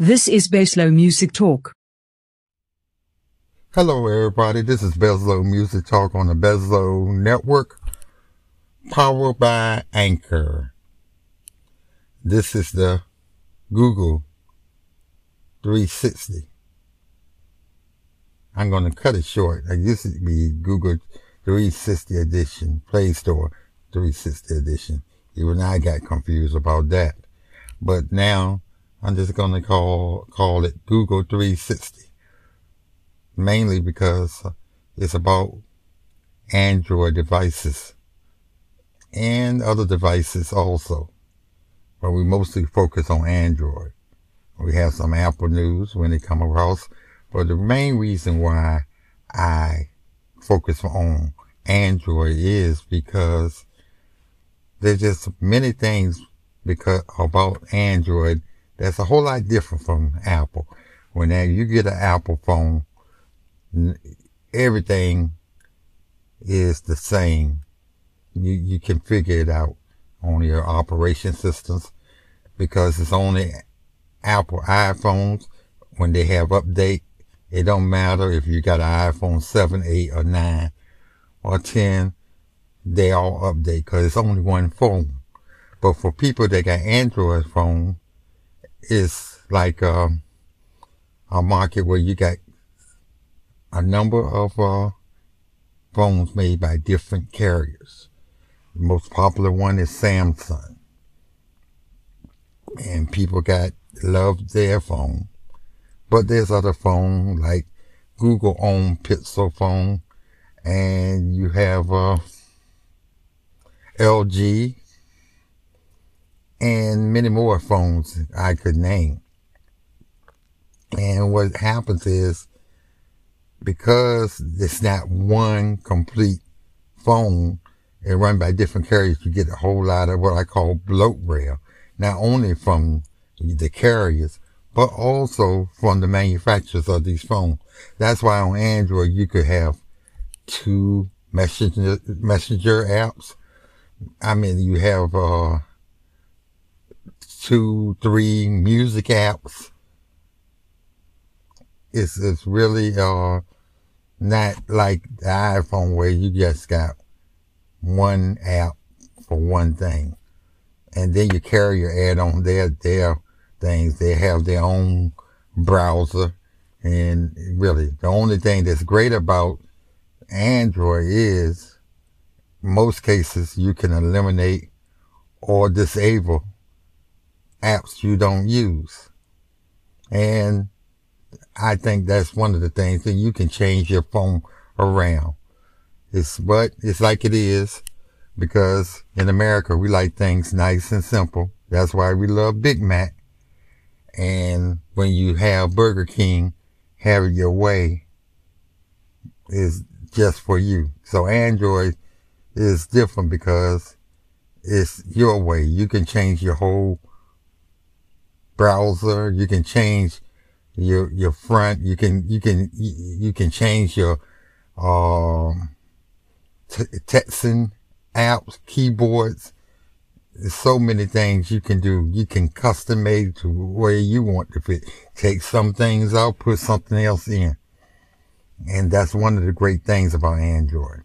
This is Beslow Music Talk. Hello, everybody. This is Beslow Music Talk on the Beslow Network, powered by Anchor. This is the Google 360. I'm going to cut it short. I used to be Google 360 edition, Play Store 360 edition. Even I got confused about that. But now I'm just going to call, call it Google 360. Mainly because it's about Android devices and other devices also. But we mostly focus on Android. We have some Apple news when they come across. But the main reason why I focus on Android is because there's just many things because about Android that's a whole lot different from Apple. When you get an Apple phone, everything is the same. You, you can figure it out on your operation systems because it's only Apple iPhones when they have update. It don't matter if you got an iPhone 7, 8, or 9, or 10. They all update because it's only one phone. But for people that got Android phone, is like um, a market where you got a number of uh, phones made by different carriers. The most popular one is Samsung. And people got love their phone. But there's other phones like Google owned Pixel phone and you have uh, LG and many more phones I could name. And what happens is because it's not one complete phone and run by different carriers, you get a whole lot of what I call bloatware, not only from the carriers, but also from the manufacturers of these phones. That's why on Android you could have two messenger messenger apps. I mean, you have uh, two, three music apps. It's, it's really, uh, not like the iPhone where you just got one app for one thing. And then you carry your add on their, their things. They have their own browser. And really, the only thing that's great about Android is most cases you can eliminate or disable apps you don't use. And I think that's one of the things that you can change your phone around. It's what it's like it is because in America we like things nice and simple. That's why we love Big Mac. And when you have Burger King, have it your way is just for you. So Android is different because it's your way. You can change your whole browser. You can change your, your front. You can, you can, you can change your, um, t- texting apps, keyboards. There's so many things you can do. You can custom made to where you want to fit. Take some things out, put something else in. And that's one of the great things about Android.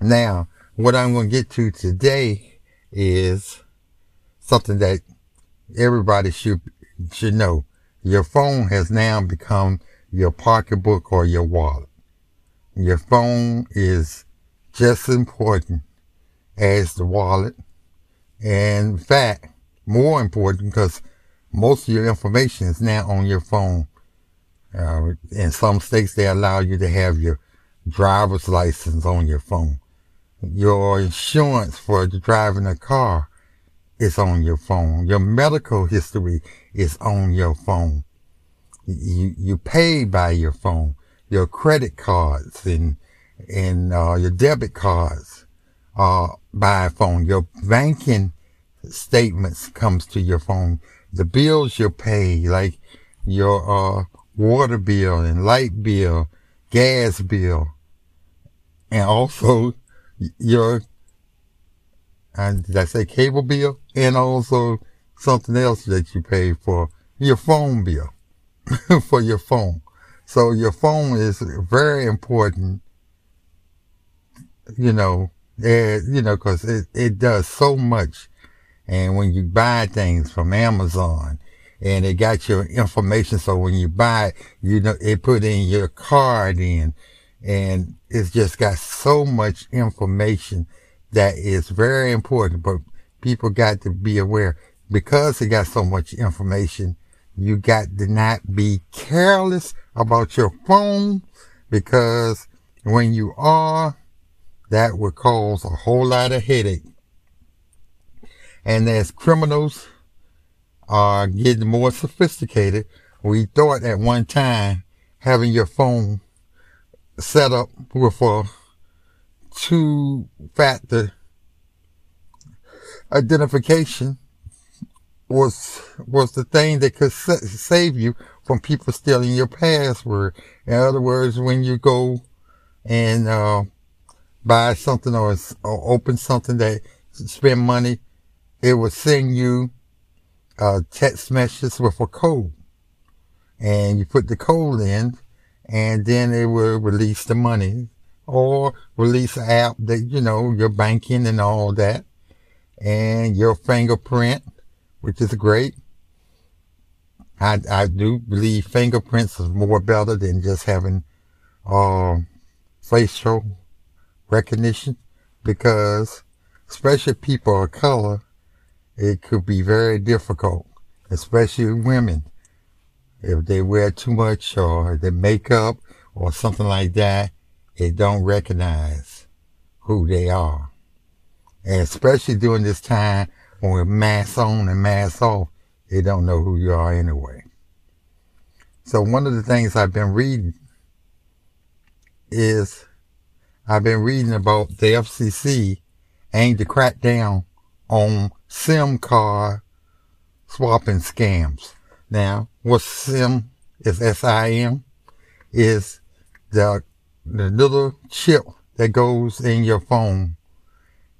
Now, what I'm going to get to today is something that everybody should should know your phone has now become your pocketbook or your wallet. Your phone is just as important as the wallet. And in fact, more important because most of your information is now on your phone. Uh, in some states, they allow you to have your driver's license on your phone. Your insurance for driving a car is on your phone. Your medical history is on your phone. You, you pay by your phone. Your credit cards and, and, uh, your debit cards are by phone. Your banking statements comes to your phone. The bills you pay, like your, uh, water bill and light bill, gas bill, and also your and did I say cable bill? And also something else that you pay for your phone bill for your phone. So your phone is very important, you know, it, you know, cause it, it does so much. And when you buy things from Amazon and it got your information. So when you buy it, you know, it put in your card in and it's just got so much information that is very important, but people got to be aware because they got so much information. You got to not be careless about your phone because when you are, that would cause a whole lot of headache. And as criminals are getting more sophisticated, we thought at one time having your phone set up with a two factor identification was was the thing that could sa- save you from people stealing your password. In other words, when you go and uh, buy something or, or open something that spend money, it will send you uh, text messages with a code, and you put the code in, and then it will release the money or release an app that you know your banking and all that, and your fingerprint which is great. I, I do believe fingerprints is more better than just having uh, facial recognition because especially people of color, it could be very difficult, especially women. If they wear too much or their makeup or something like that, they don't recognize who they are. And especially during this time when we're mass on and mass off, they don't know who you are anyway. So one of the things I've been reading is I've been reading about the FCC aimed to crack down on SIM card swapping scams. Now, what SIM is S-I-M is the, the little chip that goes in your phone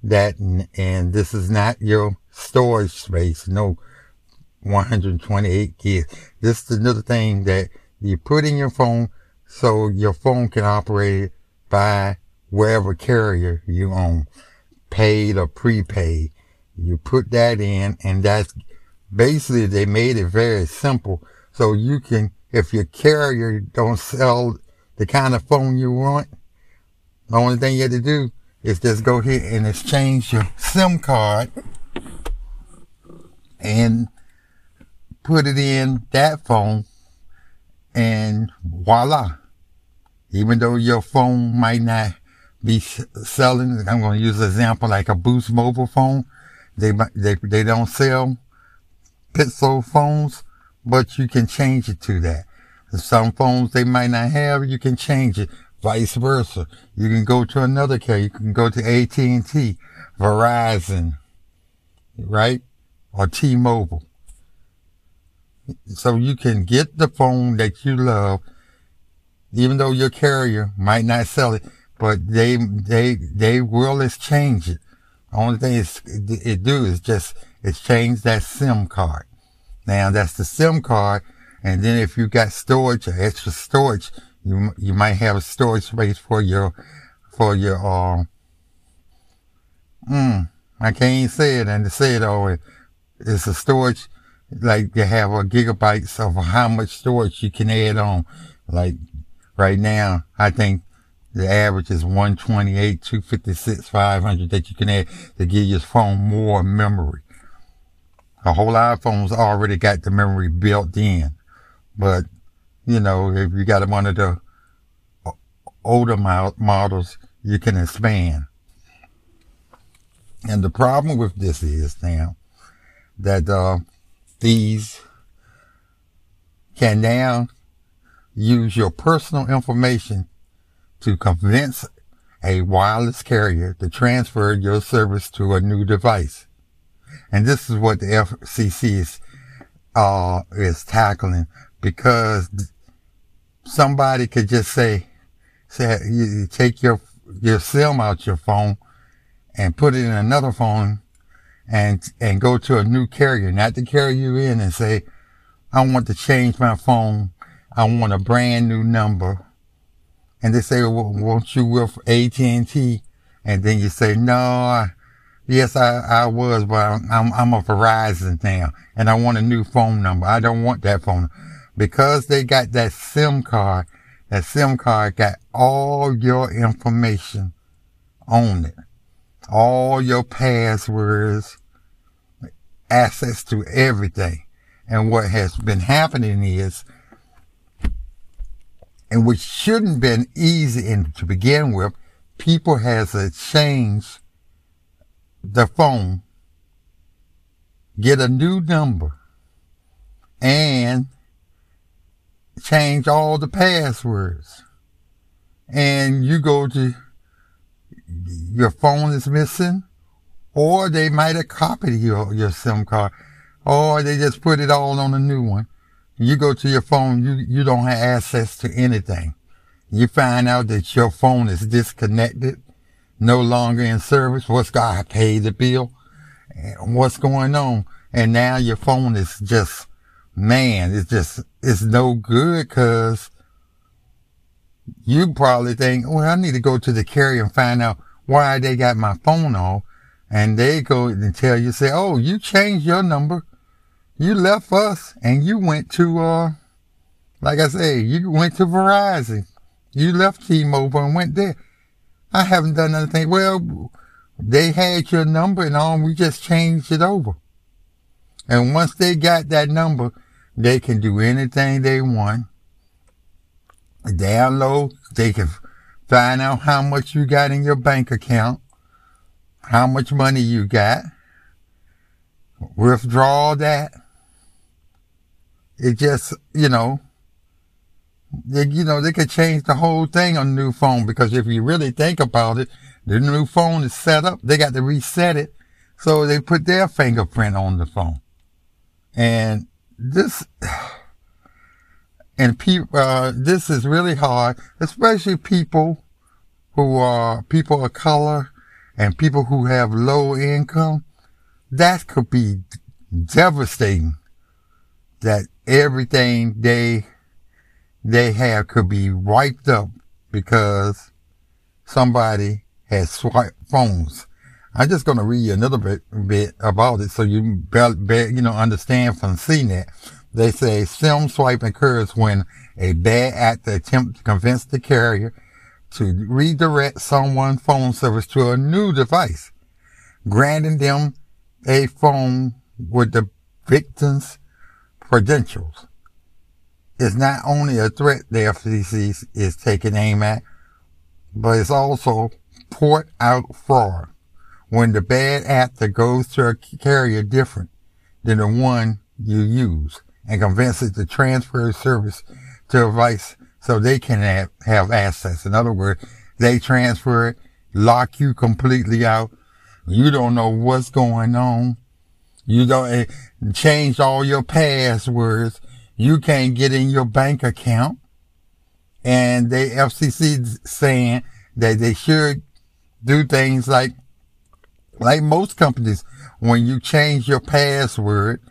that, and this is not your storage space, no 128 gigs. This is another thing that you put in your phone so your phone can operate by wherever carrier you own, paid or prepaid. You put that in and that's basically they made it very simple. So you can, if your carrier don't sell the kind of phone you want, the only thing you have to do is just go here and exchange your SIM card and put it in that phone and voila. Even though your phone might not be selling, I'm going to use an example like a Boost mobile phone. They, they, they don't sell Pixel phones, but you can change it to that. Some phones they might not have, you can change it. Vice versa. You can go to another carrier. You can go to AT&T, Verizon, right? or T-Mobile. So you can get the phone that you love, even though your carrier might not sell it, but they, they, they will exchange it. The only thing it do is just exchange that SIM card. Now that's the SIM card. And then if you got storage or extra storage, you, you might have storage space for your, for your, um, mm, I can't say it and to say it all it's a storage, like you have a gigabytes of how much storage you can add on. Like right now, I think the average is 128, 256, 500 that you can add to give your phone more memory. A whole lot of phones already got the memory built in, but you know, if you got one of the older models, you can expand. And the problem with this is now, that uh, these can now use your personal information to convince a wireless carrier to transfer your service to a new device. And this is what the FCC is, uh, is tackling because somebody could just say, say, you take your, your SIM out your phone and put it in another phone and, and go to a new carrier, not to carry you in and say, I want to change my phone. I want a brand new number. And they say, well, won't you with AT&T? And then you say, no, I, yes, I, I was, but I'm, I'm a Verizon now and I want a new phone number. I don't want that phone because they got that SIM card. That SIM card got all your information on it, all your passwords, access to everything. And what has been happening is, and which shouldn't been easy in, to begin with, people has to change the phone, get a new number, and change all the passwords. And you go to your phone is missing, or they might have copied your, your SIM card or they just put it all on a new one. You go to your phone, you, you don't have access to anything. You find out that your phone is disconnected, no longer in service. What's God paid the bill? What's going on? And now your phone is just, man, it's just, it's no good cause you probably think, well, I need to go to the carrier and find out why they got my phone off. And they go and tell you, say, oh, you changed your number you left us and you went to, uh, like I say, you went to Verizon. You left T-Mobile and went there. I haven't done anything. Well, they had your number and all. We just changed it over. And once they got that number, they can do anything they want. Download. They can find out how much you got in your bank account, how much money you got, withdraw that, it just, you know, they, you know, they could change the whole thing on the new phone because if you really think about it, the new phone is set up. They got to reset it. So they put their fingerprint on the phone. And this, and people, uh, this is really hard, especially people who are people of color and people who have low income. That could be devastating that everything they they have could be wiped up because somebody has swiped phones. I'm just going to read you a little bit, bit about it so you be, be, you know understand from CNET. They say SIM swipe occurs when a bad actor attempts to convince the carrier to redirect someone's phone service to a new device, granting them a phone with the victim's credentials It's not only a threat the FCC is taking aim at, but it's also port out fraud when the bad actor goes to a carrier different than the one you use and convinces the transfer service to a device so they can have, have access. In other words, they transfer it, lock you completely out. You don't know what's going on. You don't eh, change all your passwords. You can't get in your bank account. And the FCC saying that they should do things like, like most companies, when you change your password,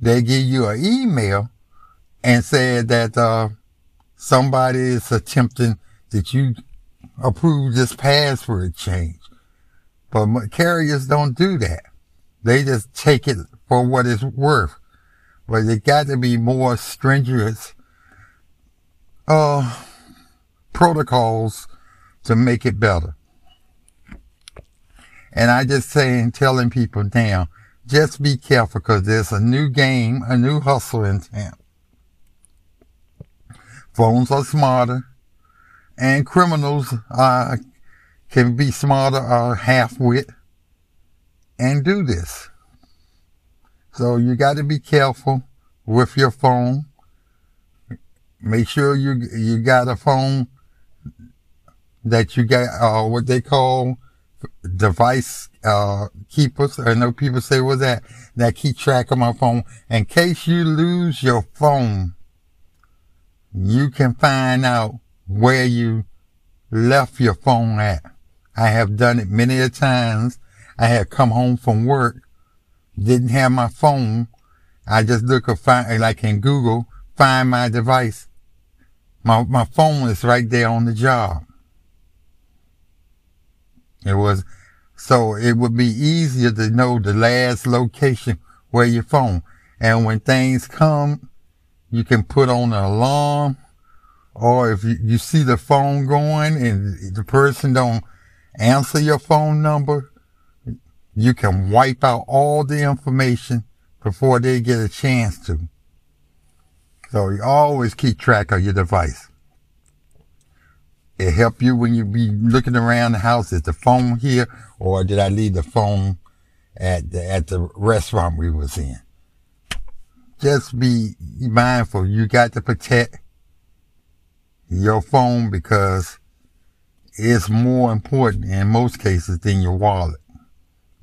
they give you an email and say that, uh, somebody is attempting that you approve this password change. But carriers don't do that. They just take it for what it's worth. But it got to be more stringent uh, protocols to make it better. And I just saying, telling people now, just be careful because there's a new game, a new hustle in town. Phones are smarter and criminals uh, can be smarter or half-wit and do this. So you got to be careful with your phone. Make sure you you got a phone that you got uh, what they call device uh, keepers. I know people say, "What's that?" That keep track of my phone in case you lose your phone. You can find out where you left your phone at. I have done it many a times I had come home from work, didn't have my phone. I just look up find like in Google, find my device. My my phone is right there on the job. It was so it would be easier to know the last location where your phone. And when things come, you can put on an alarm or if you, you see the phone going and the person don't answer your phone number, you can wipe out all the information before they get a chance to. So you always keep track of your device. It help you when you be looking around the house. Is the phone here or did I leave the phone at the, at the restaurant we was in? Just be mindful. You got to protect your phone because it's more important in most cases than your wallet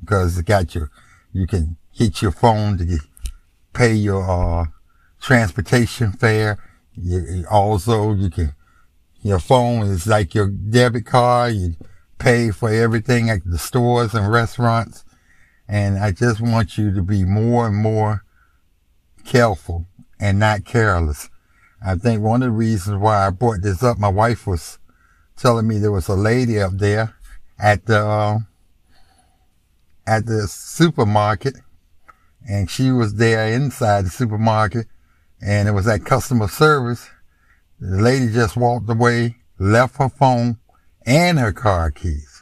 because it got your, you can hit your phone to get, pay your, uh, transportation fare. You, also, you can, your phone is like your debit card. You pay for everything at the stores and restaurants. And I just want you to be more and more careful and not careless. I think one of the reasons why I brought this up, my wife was telling me there was a lady up there at the, uh, at the supermarket and she was there inside the supermarket and it was at customer service. The lady just walked away, left her phone and her car keys.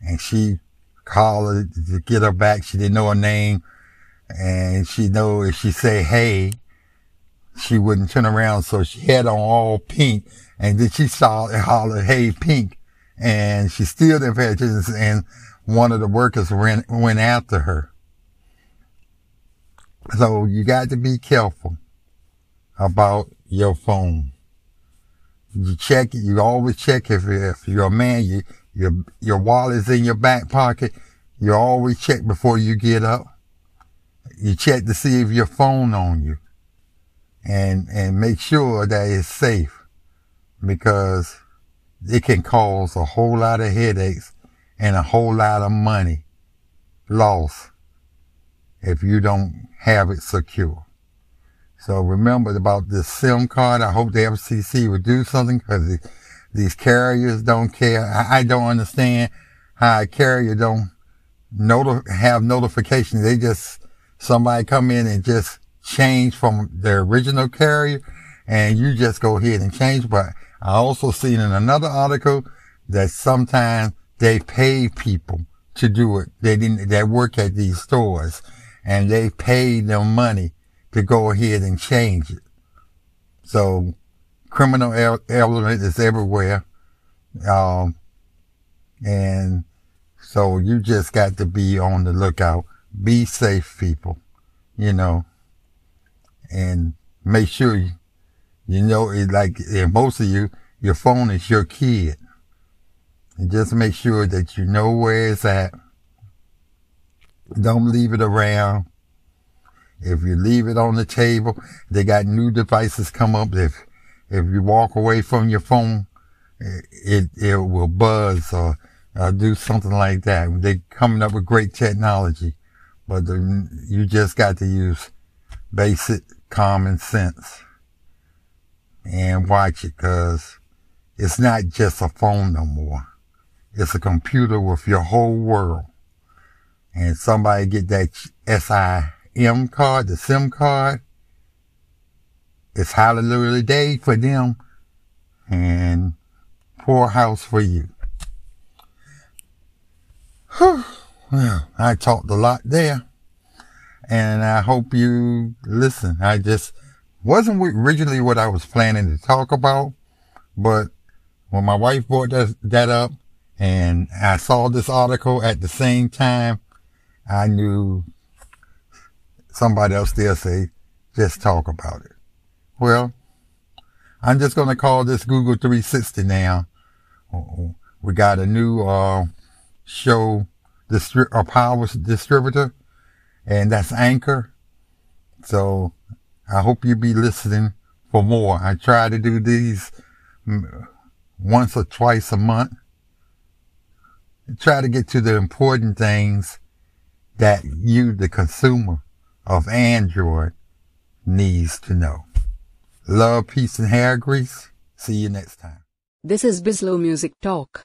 And she called her to get her back. She didn't know her name. And she know if she say, hey, she wouldn't turn around. So she had on all pink. And then she saw it holler, hey, pink. And she still didn't pay attention. And one of the workers went, went after her. So you got to be careful about your phone. You check it. You always check if, if you're a man, you, your, your wallet's in your back pocket. You always check before you get up. You check to see if your phone on you and, and make sure that it's safe because it can cause a whole lot of headaches and a whole lot of money lost if you don't have it secure. So remember about this SIM card. I hope the FCC would do something because the, these carriers don't care. I, I, don't understand how a carrier don't noti- have notifications. They just, somebody come in and just change from their original carrier and you just go ahead and change. But I also seen in another article that sometimes they pay people to do it. They didn't, that work at these stores and they pay them money to go ahead and change it. So criminal element is everywhere. Um, and so you just got to be on the lookout. Be safe, people, you know, and make sure you, you know, it like most of you, your phone is your kid. And just make sure that you know where it's at. Don't leave it around. If you leave it on the table, they got new devices come up. If, if you walk away from your phone, it, it will buzz or, or do something like that. They're coming up with great technology, but the, you just got to use basic common sense and watch it because it's not just a phone no more. It's a computer with your whole world. And somebody get that SI M card, the SIM card. It's hallelujah day for them and poor house for you. Whew. Well, I talked a lot there and I hope you listen. I just wasn't originally what I was planning to talk about, but when my wife brought that, that up and I saw this article at the same time, I knew somebody else there say, just talk about it. Well, I'm just going to call this Google 360 now. We got a new, uh, show, distri- a power distributor, and that's Anchor. So I hope you be listening for more. I try to do these once or twice a month. try to get to the important things that you, the consumer, of Android needs to know. Love, peace, and hair grease. See you next time. This is Beslow Music Talk.